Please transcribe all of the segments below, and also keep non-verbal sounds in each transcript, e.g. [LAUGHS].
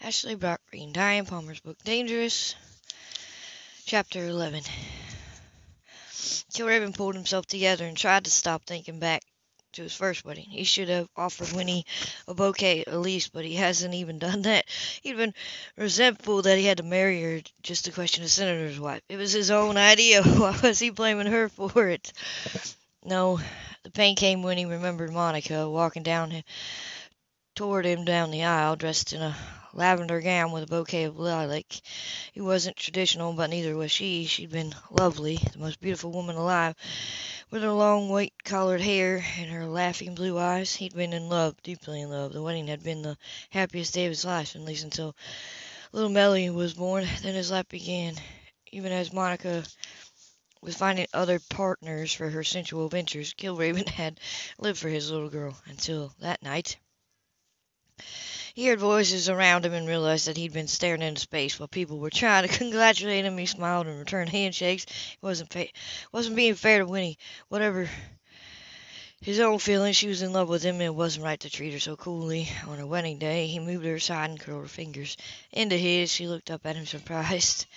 Ashley Brock reading Diane Palmer's book Dangerous, Chapter 11. Kilraven pulled himself together and tried to stop thinking back to his first wedding. He should have offered Winnie a bouquet at least, but he hasn't even done that. He'd been resentful that he had to marry her just to question a senator's wife. It was his own idea. [LAUGHS] Why was he blaming her for it? No, the pain came when he remembered Monica walking down him toward him down the aisle, dressed in a lavender gown with a bouquet of lilac. He wasn't traditional, but neither was she. She'd been lovely, the most beautiful woman alive, with her long white collared hair and her laughing blue eyes. He'd been in love, deeply in love. The wedding had been the happiest day of his life, at least until little Melly was born. Then his life began, even as Monica was finding other partners for her sensual ventures. Kilraven [LAUGHS] had lived for his little girl until that night. He heard voices around him and realized that he'd been staring into space while people were trying to [LAUGHS] congratulate him. He smiled and returned handshakes. He wasn't fa- wasn't being fair to Winnie. Whatever his own feelings, she was in love with him, and it wasn't right to treat her so coolly. On her wedding day, he moved to her aside and curled her fingers into his. She looked up at him surprised. [LAUGHS]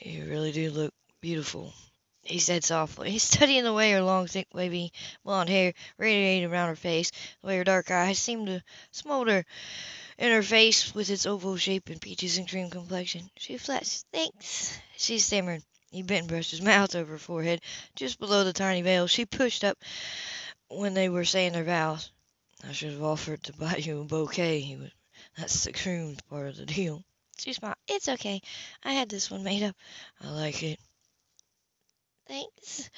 You really do look beautiful, he said softly, studying the way her long, thick, wavy blonde hair radiated around her face, the way her dark eyes seemed to smolder in her face with its oval shape and peaches and cream complexion. She flushed. Thanks, she stammered. He bent and brushed his mouth over her forehead, just below the tiny veil she pushed up when they were saying their vows. I should have offered to buy you a bouquet. He was, that's the cream part of the deal. She smiled. It's okay. I had this one made up. I like it. Thanks.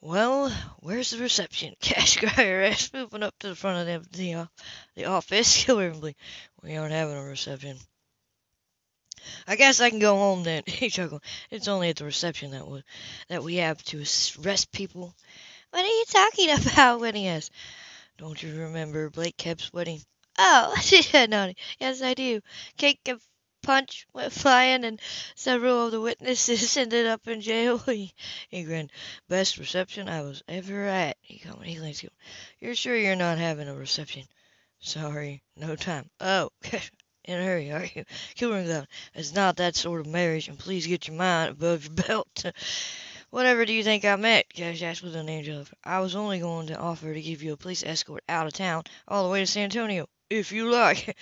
Well, where's the reception? [LAUGHS] Cash Grier asked, moving up to the front of the, the, uh, the office. [LAUGHS] Killerly, we aren't having a reception. I guess I can go home then. [LAUGHS] he chuckled. It's only at the reception that we that we have to arrest people. What are you talking about? Winnie asked. Don't you remember Blake Kemp's wedding? Oh, she said, nodding. Yes, I do. Cake and punch went flying, and several of the witnesses [LAUGHS] ended up in jail. [LAUGHS] He, he grinned. Best reception I was ever at. He commented. He glanced You're sure you're not having a reception? Sorry, no time. Oh, [LAUGHS] in a hurry, are you? Kilraven out. It's not that sort of marriage, and please get your mind above your belt. Whatever do you think I meant? Cash asked with an angel. Of. I was only going to offer to give you a police escort out of town, all the way to San Antonio, if you like.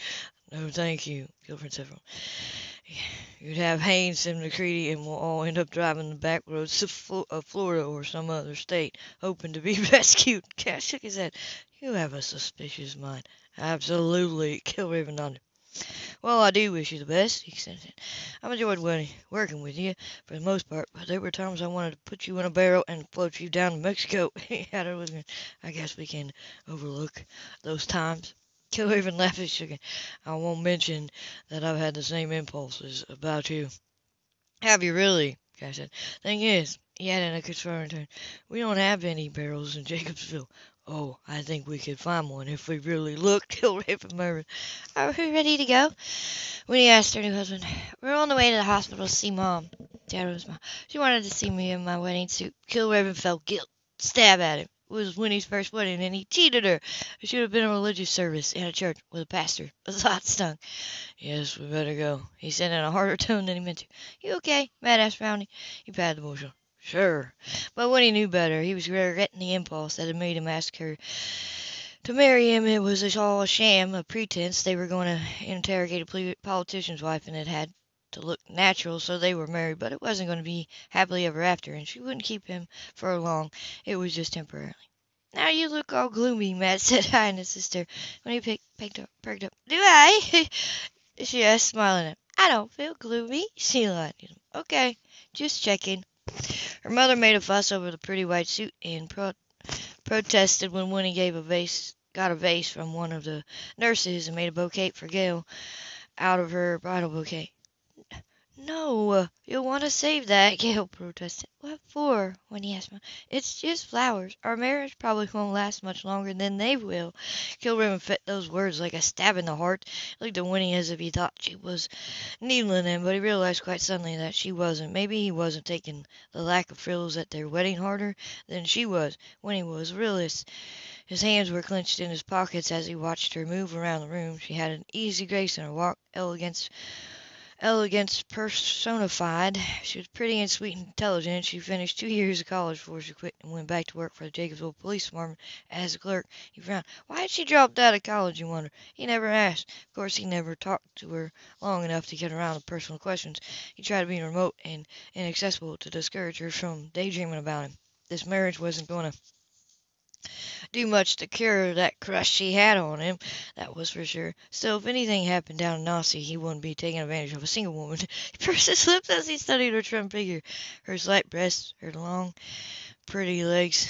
No, thank you, Gilbert said. You'd have Haines and McCready, and we'll all end up driving the back roads of uh, Florida or some other state, hoping to be [LAUGHS] rescued. Cash shook his head. You have a suspicious mind. Absolutely, Kilraven nodded. Well, I do wish you the best, he said. I've enjoyed working with you for the most part, but there were times I wanted to put you in a barrel and float you down to Mexico. [LAUGHS] I guess we can overlook those times. [LAUGHS] Kilraven laughed shook it. I won't mention that I've had the same impulses about you. Have you really? Cash said. Thing is, he added in a concerned tone, we don't have any barrels in Jacobsville. Oh, I think we could find one if we really look, [LAUGHS] Kilraven murmured. Are we ready to go? Winnie asked her new husband. We're on the way to the hospital to see Mom. Dad was mom. She wanted to see me in my wedding suit. Kilraven felt guilt. Stab at him was Winnie's first wedding, and he cheated her. It should have been a religious service in a church with a pastor. [LAUGHS] The thought stung. Yes, we better go, he said in a harder tone than he meant to. You okay? Matt asked Brownie. He patted the boy's. Sure. But when he knew better, he was regretting the impulse that had made him ask her to marry him. It was all a sham, a pretense. They were going to interrogate a politician's wife, and it had to look natural, so they were married, but it wasn't going to be happily ever after, and she wouldn't keep him for long. It was just temporarily. Now you look all gloomy, Matt [LAUGHS] said hi to his sister when he picked, picked up, perked up. Do I? [LAUGHS] she asked, smiling at him. I don't feel gloomy, [LAUGHS] she lied. Okay, just checking. Her mother made a fuss over the pretty white suit and pro- protested when Winnie gave a vase, got a vase from one of the nurses and made a bouquet for Gail out of her bridal bouquet. No, you'll want to save that, [LAUGHS] Gale protested. What for? Winnie asked. It's just flowers. Our marriage probably won't last much longer than they will. Kilraven fit those words like a stab in the heart. He looked at Winnie as if he thought she was needling him, but he realized quite suddenly that she wasn't. Maybe he wasn't taking the lack of frills at their wedding harder than she was. Winnie was realist. His hands were clenched in his pockets as he watched her move around the room. She had an easy grace in her walk, elegance elegance personified. She was pretty and sweet and intelligent. She finished two years of college before she quit and went back to work for the Jacobsville Police Department as a clerk. He frowned. Why had she dropped out of college, you wonder? He never asked. Of course, he never talked to her long enough to get around to personal questions. He tried to be remote and inaccessible to discourage her from daydreaming about him. This marriage wasn't going to do much to cure that crush she had on him, that was for sure. Still, if anything happened down in Nassau, he wouldn't be taking advantage of a single woman. [LAUGHS] He pursed his lips as he studied her trim figure, her slight breasts, her long, pretty legs.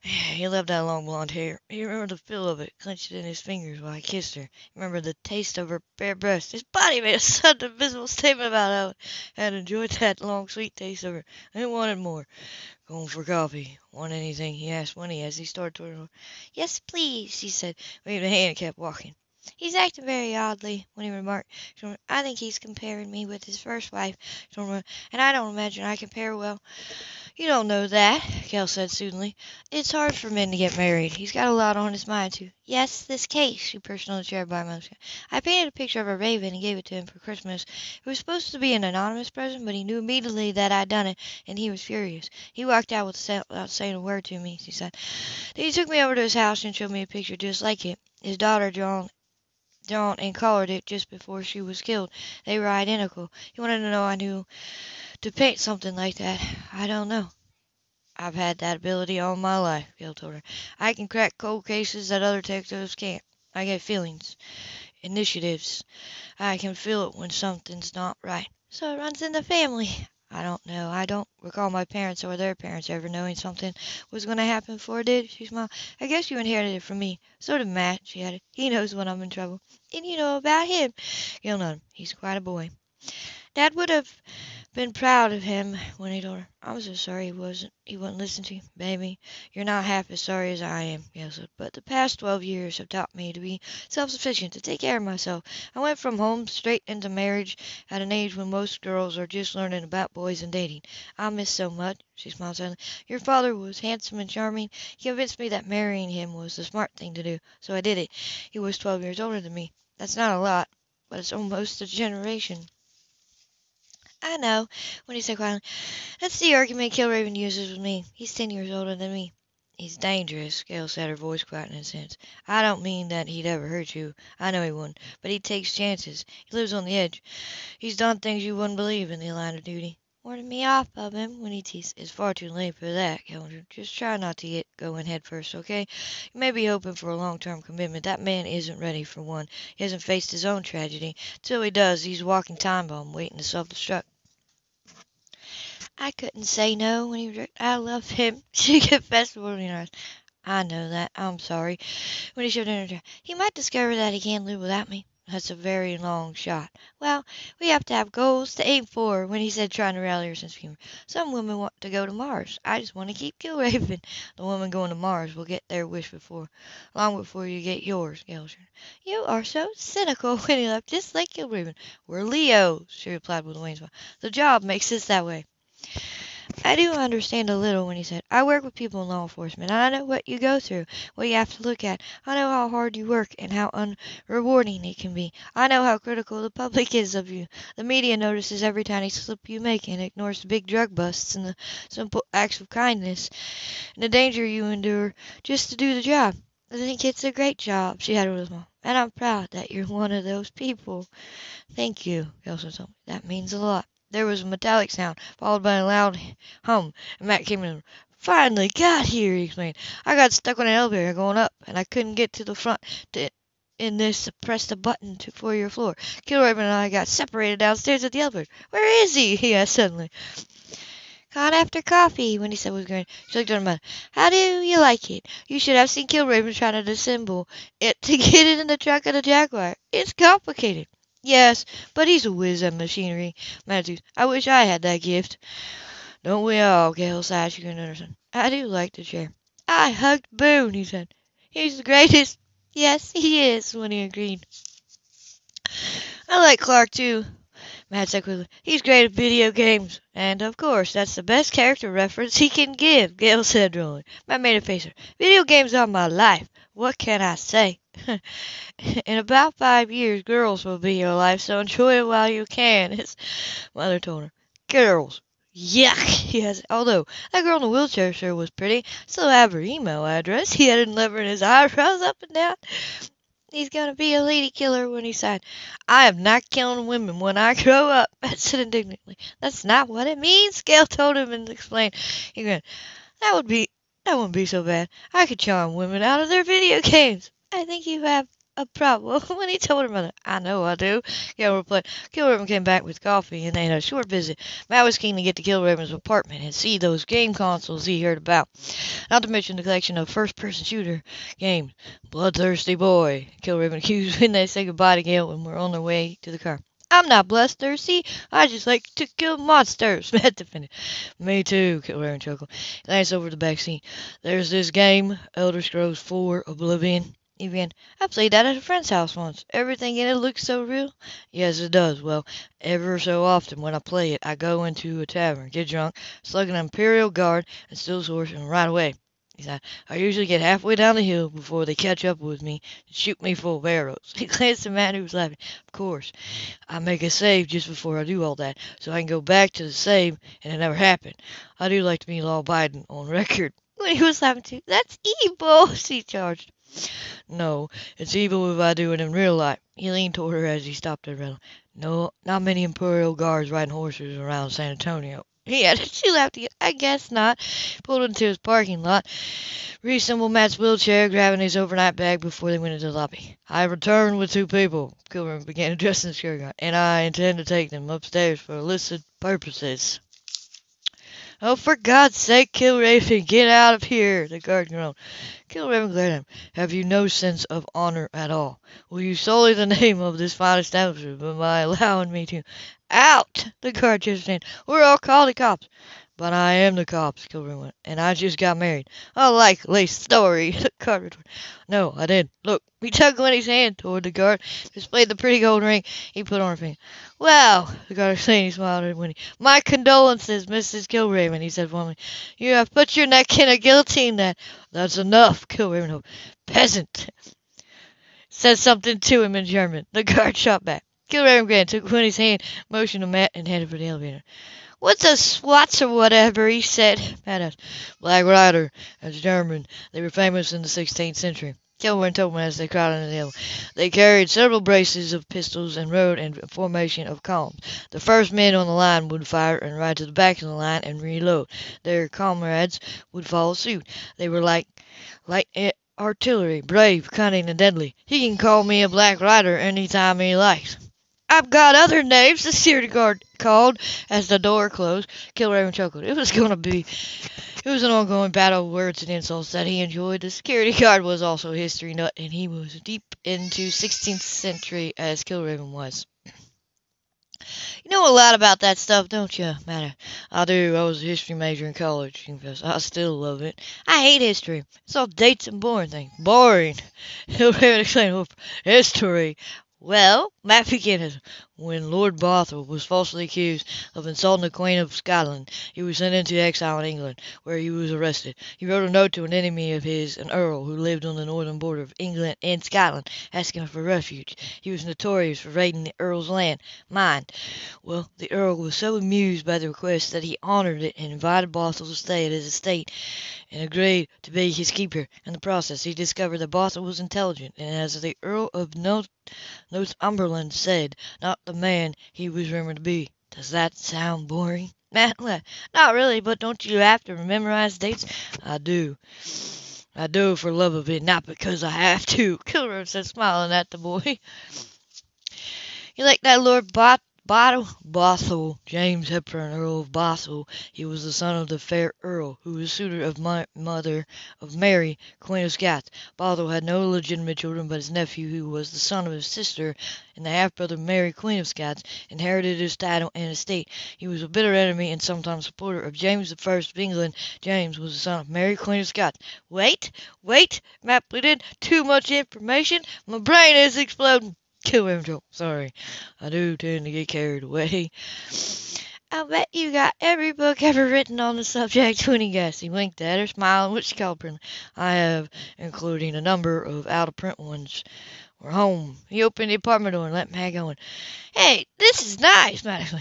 [SIGHS] He loved that long blonde hair. He remembered the feel of it, clenched in his fingers while he kissed her. He remembered the taste of her bare breast. His body made a [LAUGHS] sudden visible statement about how it had enjoyed that long, sweet taste of her, and wanted more. "Going for coffee. Want anything?" he asked Winnie as he started toward her. "Yes, please," she said, waving a hand and kept walking. "He's acting very oddly," Winnie remarked. "I think he's comparing me with his first wife, and I don't imagine I compare well." "You don't know that," Gale said soothingly. "It's hard for men to get married. He's got a lot on his mind, too. Yes, this case." She perched on the chair by Mother's "I painted a picture of a raven and gave it to him for Christmas. It was supposed to be an anonymous present, but he knew immediately that I'd done it, and he was furious. He walked out without saying a word to me," she said. "Then he took me over to his house and showed me a picture just like it. His daughter drawn drawn and colored it just before she was killed. They were identical. He wanted to know I knew to paint something like that. I don't know." "I've had that ability all my life," Gale told her. "I can crack cold cases that other detectives can't. I get feelings initiatives. I can feel it when something's not right." "So it runs in the family." "I don't know. I don't recall my parents or their parents ever knowing something was going to happen before it did." She smiled. "I guess you inherited it from me. Sort of Matt," she added. "He knows when I'm in trouble." "And you know about him." Gale nodded. "He's quite a boy." Dad would have been proud of him when he told her. I'm so sorry he wasn't he wouldn't listen to you. Baby, you're not half as sorry as I am, said. But the past twelve years have taught me to be self sufficient, to take care of myself. I went from home straight into marriage at an age when most girls are just learning about boys and dating. I miss so much. She smiled sadly. Your father was handsome and charming. He convinced me that marrying him was the smart thing to do, so I did it. He was twelve years older than me. That's not a lot, but it's almost a generation. "I know," Winnie said quietly. "That's the argument Kilraven uses with me. He's ten years older than me." "He's dangerous," Gale said, her voice quiet in a sense. "I don't mean that he'd ever hurt you. I know he wouldn't. But he takes chances. He lives on the edge. He's done things you wouldn't believe in the line of duty." "Warning me off of him," Winnie teased. "It's far too late for that, Gale Just try not to get going head first, okay? You may be hoping for a long term commitment. That man isn't ready for one. He hasn't faced his own tragedy. Till he does, he's a walking time bomb waiting to self destruct. I couldn't say no when he I love him, [LAUGHS] she confessed with her. I know that. I'm sorry. When he showed her, he might discover that he can't live without me. That's a very long shot. Well, we have to have goals to aim for, when he said, trying to rally her sense of humor. Some women want to go to Mars. I just want to keep Kilraven. [LAUGHS] The woman going to Mars will get their wish before, long before you get yours, Gelsher. You are so cynical when he left, just like Kilraven. We're Leo, she replied with a winning smile. The job makes us that way. I do understand a little when he said, I work with people in law enforcement, I know what you go through, what you have to look at. I know how hard you work and how unrewarding it can be. I know how critical the public is of you. The media notices every tiny slip you make and ignores the big drug busts and the simple acts of kindness and the danger you endure just to do the job. I think it's a great job, she added with a smile, and I'm proud that you're one of those people. Thank you, Elsa told me. That means a lot. There was a metallic sound, followed by a loud hum, and Matt came in. "Finally got here!" he exclaimed. "I got stuck on an elevator going up, and I couldn't get to the front to in this to press the button to, for your floor. Kilraven and I got separated downstairs at the elevator. Where is he?" he asked suddenly. "Gone after coffee," Winnie said with a grin. She looked at mother. "How do you like it? You should have seen Kilraven trying to disassemble it to get it in the trunk of the Jaguar. It's complicated." Yes, but he's a whiz at machinery. Matthews, I wish I had that gift. Don't we all, Gale sighed. She couldn't understand. I do like the chair. I hugged Boone, he said. He's the greatest. Yes, he is, Winnie agreed. I like Clark, too. Matt said quickly. He's great at video games. And, of course, that's the best character reference he can give, Gale said drolly. Matt made a face. Video games are my life. What can I say? [LAUGHS] In about five years, girls will be your life, so enjoy it while you can, [LAUGHS] his mother told her. Girls. Yuck! [LAUGHS] Yes, although that girl in the wheelchair sure was pretty. Still have her email address. He added, levering his eyebrows up and down. He's gonna be a lady killer when he said, I am not killing women when I grow up, Matt said indignantly. That's not what it means, Gale told him and explained. He grinned. That would be that wouldn't be so bad. I could charm women out of their video games. I think you have a problem. [LAUGHS] when he told her mother, I know I do, Gale replied. Kilraven came back with coffee, and they had a short visit. Matt was keen to get to Kilraven's apartment and see those game consoles he heard about. Not to mention the collection of first-person shooter games. Bloodthirsty boy, Kilraven accused [LAUGHS] when they said goodbye to Gale and were on their way to the car. I'm not bloodthirsty. I just like to kill monsters, [LAUGHS] Matt defended. Me too, Kilraven chuckled. Glanced over the back seat. There's this game, Elder Scrolls 4 Oblivion. Evian, I played that at a friend's house once. Everything in it looks so real. Yes, it does. Well, ever so often when I play it, I go into a tavern, get drunk, slug an Imperial Guard, and steal a horse, and ride away. He said, I usually get halfway down the hill before they catch up with me and shoot me full of arrows. He glanced at Matt, who was laughing. Of course, I make a save just before I do all that, so I can go back to the save, and it never happened. I do like to be law-abiding on [LAUGHS] record. When he was laughing too, that's evil, [LAUGHS] she charged. No, it's evil if I do it in real life. He leaned toward her as he stopped at Rella. No, not many Imperial guards riding horses around San Antonio. He added. [LAUGHS] She again. I guess not. Pulled into his parking lot, reassembled Matt's wheelchair, grabbing his overnight bag before they went into the lobby. I returned with two people, Kilraven began addressing the security guard, and I intend to take them upstairs for illicit purposes. Oh, for God's sake, Kilraven, get out of here, the guard groaned. Kilraven glared at him. Have you no sense of honor at all? Will you sully the [LAUGHS] name of this fine establishment by allowing me to... Out! The guard just said. We're all called the cops. But I am the cops, Kilraven went, and I just got married. A likely story, guard [LAUGHS] retorted. No, I didn't. Look, he took Winnie's hand toward the guard, displayed the pretty gold ring he put on her finger. Well, the guard saying he smiled at Winnie. My condolences, Mrs. Kilraven, he said warmly. You have put your neck in a guillotine then. That's enough, Kilraven. Peasant. Said something to him in German. The guard shot back. Kilraven grinned, took Winnie's hand, motioned to Matt, and headed for the elevator. What's a Swats or whatever, he said. Asked. Black Rider. That's German. They were famous in the 16th century. Kilraven told me as they crowded in the hill. They carried several braces of pistols and rode in formation of columns. The first men on the line would fire and ride to the back of the line and reload. Their comrades would follow suit. They were like light artillery, brave, cunning, and deadly. He can call me a Black Rider any time he likes. I've got other names, the security guard called as the door closed. Kilraven chuckled. It was going to be, it was an ongoing battle of words and insults that he enjoyed. The security guard was also a history nut, and he was deep into 16th century as Kilraven was. You know a lot about that stuff, don't you, Matter? I do. I was a history major in college. Confess. I still love it. I hate history. It's all dates and boring things. Boring. [LAUGHS] Kilraven exclaimed, History. Well, Matt [LAUGHS] began when Lord Bothwell was falsely accused of insulting the Queen of Scotland, he was sent into exile in England, where he was arrested. He wrote a note to an enemy of his, an earl, who lived on the northern border of England and Scotland, asking for refuge. He was notorious for raiding the earl's land, mine. Well, the earl was so amused by the request that he honoured it and invited Bothwell to stay at his estate, and agreed to be his keeper. In the process, he discovered that Bothwell was intelligent, and as the Earl of Northumberland said, not the man he was rumored to be. Does that sound boring? [LAUGHS] Not really, but don't you have to memorize dates? I do. I do for love of it, not because I have to, [LAUGHS] Kilroy said, smiling at the boy. [LAUGHS] You like that Lord Bot Bottle, Bothwell, James Hepburn, Earl of Bothwell. He was the son of the fair Earl, who was suitor of my mother of Mary, Queen of Scots. Bothwell had no legitimate children, but his nephew, who was the son of his sister and the half brother of Mary, Queen of Scots, inherited his title and estate. He was a bitter enemy and sometimes supporter of James I of England. James was the son of Mary, Queen of Scots. Wait, wait, Matt pleaded. Too much information. My brain is exploding. Kill Joe. Sorry. I do tend to get carried away. I'll bet you got every book ever written on the subject when he guessed. He winked at her, smiling, called print. I have, including a number of out-of-print ones. We're home. He opened the apartment door and let Matt go in. Hey, this is nice, Matt.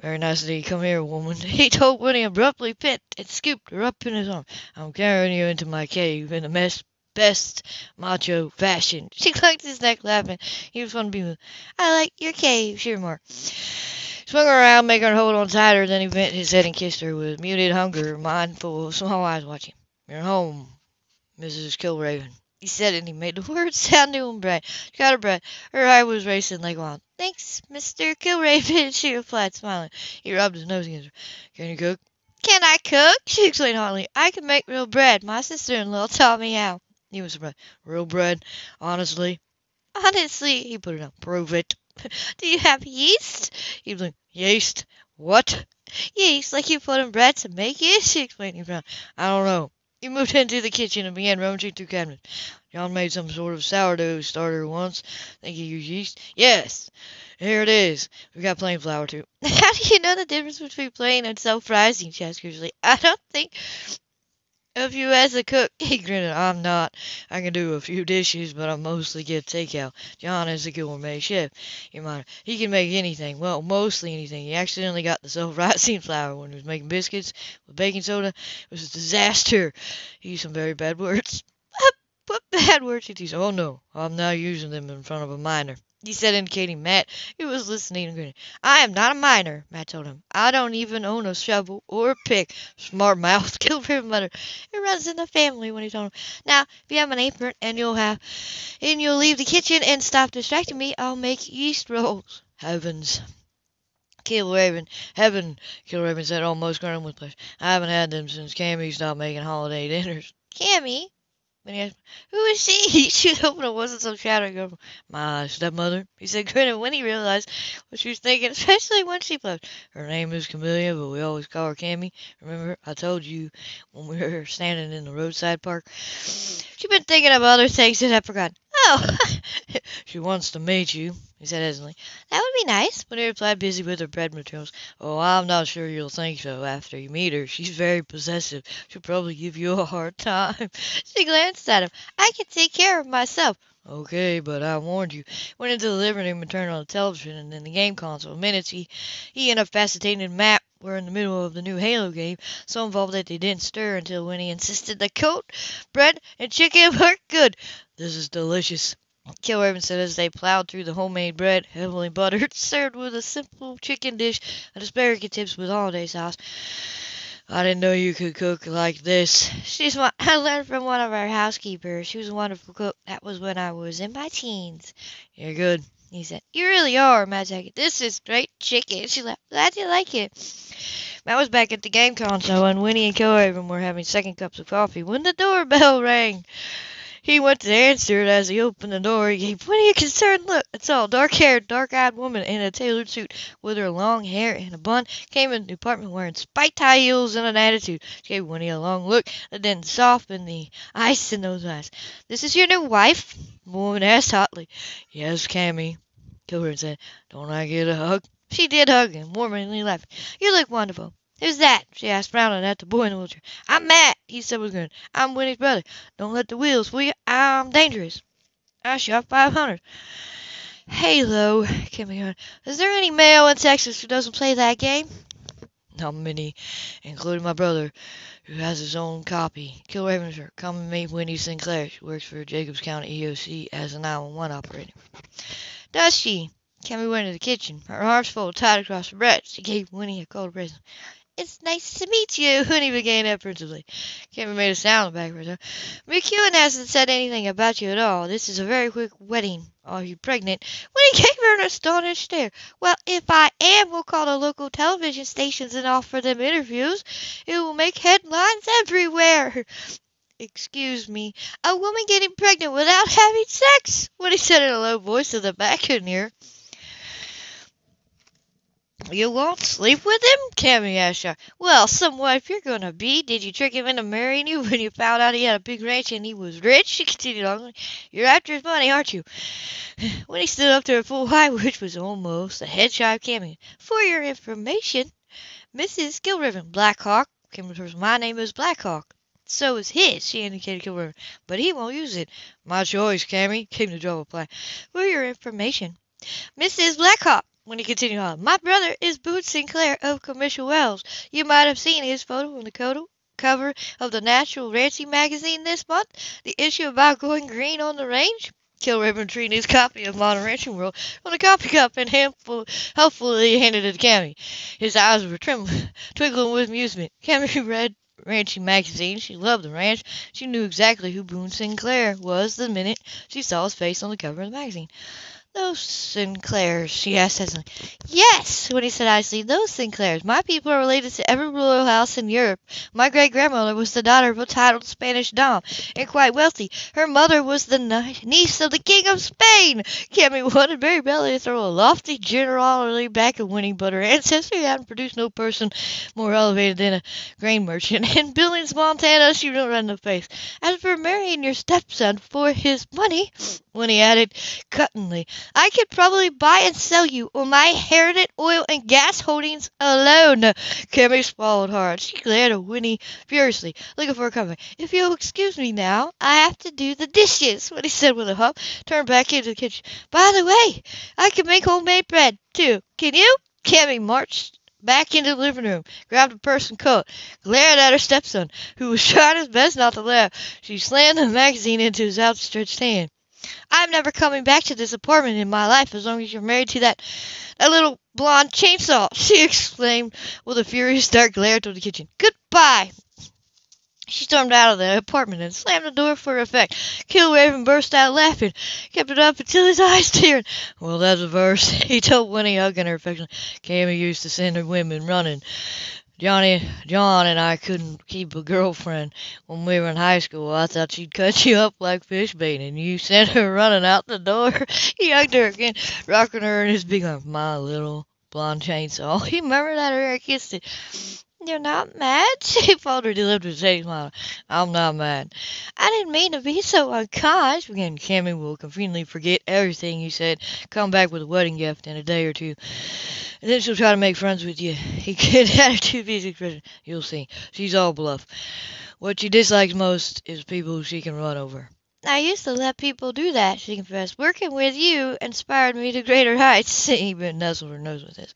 Very nice of you. Come here, woman. [LAUGHS] He told Winnie abruptly, pit, and scooped her up in his arms. I'm carrying you into my cave in the mess best macho fashion. [LAUGHS] She clucked his neck, laughing. He was fun to be with. I like your cave, she. Swung around, making her hold on tighter. Then he bent his head and kissed her with muted hunger, mindful of small eyes watching. You're home, Mrs. Kilraven. He said it, and he made the [LAUGHS] words sound new and bright. She got her breath. Her heart was racing like wild. Thanks, Mr. Kilraven, [LAUGHS] she replied, smiling. He rubbed his nose against her. Can you cook? Can I cook? She exclaimed hotly. I can make real bread. My sister-in-law taught me how. He was. Real bread? Honestly? Honestly, he put it up. Prove it. [LAUGHS] Do you have yeast? He blinked. Yeast? What? Yeast, like you put in bread to make it? She explained. He frowned. I don't know. He moved [LAUGHS] into the kitchen and began rummaging through cabinets. John made some sort of sourdough starter once. Think he used yeast? Yes. Here it is. We got plain flour too. [LAUGHS] How do you know the difference between plain and self-rising? She asked curiously. I don't think of you as a cook. [LAUGHS] He grinned. I'm not. I can do a few dishes, but I mostly get takeout. John is a gourmet chef. You mind? He can make anything. Well, mostly anything. He accidentally got the self-rising [LAUGHS] flour when he was making biscuits with baking soda. It was a disaster. He used some very bad words. [LAUGHS] What bad words did he use? Oh no, I'm not using them in front of a minor he said, indicating Matt, who was listening and grinning. I am not a miner, Matt told him. I don't even own a shovel or a pick. Smart mouth, [LAUGHS] Gilbert muttered. It runs in the family when he told him. Now, if you have an apron and you'll have and you'll leave the kitchen and stop distracting me, I'll make yeast rolls. Heavens. Kilraven, heaven, Kilraven said, almost grinning with pleasure. I haven't had them since Cammy stopped making holiday dinners. Cammy? When he asked, Who is she? [LAUGHS] She was hoping it wasn't some shadowy girl. My stepmother, he said, grinning when he realized what she was thinking, especially when she blushed. Her name is Camellia, but we always call her Cammy. Remember, I told you when we were standing in the roadside park? She'd been thinking of other things that I'd forgotten. [LAUGHS] Oh, [LAUGHS] she wants to meet you, he said hesitantly. That would be nice, Winnie replied, busy with her bread materials. Oh, I'm not sure you'll think so after you meet her. She's very possessive. She'll probably give you a hard time. [LAUGHS] she glanced at him. I can take care of myself. Okay, but I warned you. Went into the living room and turned on the television and then the game console. Minutes, he, he and a fascinated Matt were in the middle of the new Halo game, so involved that they didn't stir until Winnie insisted the coat, bread, and chicken [LAUGHS] were good. This is delicious. Kilraven said as they plowed through the homemade bread, heavily buttered, [LAUGHS] served with a simple chicken dish and asparagus tips with hollandaise sauce. I didn't know you could cook like this. She's one [LAUGHS] I learned from one of our housekeepers. She was a wonderful cook. That was when I was in my teens. You're good, he said. You really are, Matt Jacket. This is great chicken. She laughed. Glad you like it. Matt was back at the game console, and Winnie and Kilraven were having second cups of coffee when the doorbell rang. He went to answer it as he opened the door. He gave Winnie a concerned look. It's all dark-haired, dark-eyed woman in a tailored suit with her long hair in a bun came into the apartment wearing spiked high heels and an attitude. She gave Winnie a long look that then softened the ice in those eyes. This is your new wife? The woman asked hotly. Yes, Cammy. Kilraven said. Don't I get a hug? She did hug him, warmly laughing. You look wonderful. Who's that? she asked, frowning at the boy in the wheelchair. I'm Matt, he said with a grin. I'm Winnie's brother. Don't let the wheels fool you. I'm dangerous. I shot 500. Halo, Kimmy Is there any male in Texas who doesn't play that game? Not many, including my brother, who has his own copy. Kill Ravensher, come and meet Winnie Sinclair. She works for Jacobs County EOC as a 911 operator. Does she? Cammy went into the kitchen, her arms folded tight across her breast. She gave Winnie a cold present. It's nice to meet you, [LAUGHS] he began apprehensively. Cammy made a sound back for her. McKuen hasn't said anything about you at all. This is a very quick wedding. Are you pregnant? When he gave her an astonished stare. Well, if I am, we'll call the local television stations and offer them interviews. It will make headlines everywhere. [LAUGHS] Excuse me, a woman getting pregnant without having sex, he said in a low voice so the back couldn't hear. You won't sleep with him? Cammy asked her. Well, some wife you're to be. Did you trick him into marrying you [LAUGHS] when you found out he had a big ranch and he was rich? She continued on. You're after his money, aren't you? [SIGHS] When he stood up to her full height, which was almost a head shy of Cammy. For your information, Mrs. Kilraven, Blackhawk. Cammy. My name is Blackhawk. So is his, she indicated Kilraven. But he won't use it. My choice, Cammy, came the drum reply. For your information, Mrs. Blackhawk when he continued on. My brother is Boone Sinclair of Comanche Wells. You might have seen his photo on the cover of the Natural Ranching magazine this month, the issue about going green on the range. Kilraven treated his copy of Modern Ranching World on a coffee cup and handful, helpfully handed it to Cammy. His eyes were trembling, [LAUGHS] twinkling with amusement. Cammy [LAUGHS] read ranching magazine. She loved the ranch. She knew exactly who Boone Sinclair was the minute she saw his face on the cover of the magazine. Those Sinclairs, she asked hesitantly. Yes, when he said icily, those Sinclairs. My people are related to every royal house in Europe. My great grandmother was the daughter of a titled Spanish dom, and quite wealthy. Her mother was the niece of the King of Spain. Cammy wanted Mary Bailey to throw a lofty generality back at Winnie, but her ancestry hadn't produced no person more elevated than a grain merchant. In Billings, Montana, she in the face. As for marrying your stepson for his money, Winnie added cuttingly, I could probably buy and sell you on my inherited oil and gas holdings alone. Cammy swallowed hard. She glared at Winnie furiously, looking for a comment. If you'll excuse me now, I have to do the dishes, Winnie said with a huff, turned back into the kitchen. By the way, I can make homemade bread, too. Can you? Cammy marched back into the living room, grabbed a purse and coat, glared at her stepson, who was [LAUGHS] trying his best not to laugh. She slammed the magazine into his outstretched hand. I'm never coming back to this apartment in my life as long as you're married to that, that little blonde chainsaw, [LAUGHS] she exclaimed with a furious dark glare toward the kitchen. Goodbye! She stormed out of the apartment and slammed the door for effect. Kilraven burst out laughing, kept it up until his eyes teared. Well, that's a verse, [LAUGHS] he told Winnie, hugging her affectionately. Cammy used to send her women running Johnny, John and I couldn't keep a girlfriend when we were in high school. I thought she'd cut you up like fish bait, and you sent her running out the door. [LAUGHS] he hugged her again, rocking her in his big arms. My little blonde chainsaw. [LAUGHS] He murmured at her and kissed it. You're not mad? [LAUGHS] She faltered, delivered a steady smile. I'm not mad. I didn't mean to be so unkind, began Cammy will conveniently forget everything you said, come back with a wedding gift in a day or two. And then she'll try to make friends with you. He could have two piece expression. You'll see. She's all bluff. What she dislikes most is people she can run over. I used to let people do that, she confessed. Working with you inspired me to greater [LAUGHS] heights. [LAUGHS] He nestled her nose with this.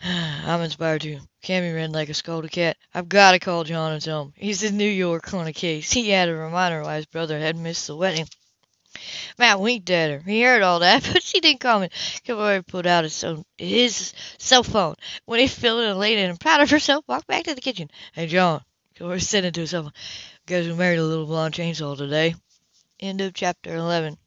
[SIGHS] I'm inspired too. Cammy ran like a scolded cat. I've got to call John and tell him. He's in New York on a case. He had a reminder why his brother had missed the wedding. Matt winked at her. He heard all that, [LAUGHS] but she didn't comment. Kilroy put out his, own, his cell phone. When he felt elated and proud of herself, walked back to the kitchen. Hey, John. Kilroy said into himself, Guess we married a little blonde chainsaw today. End of chapter 11.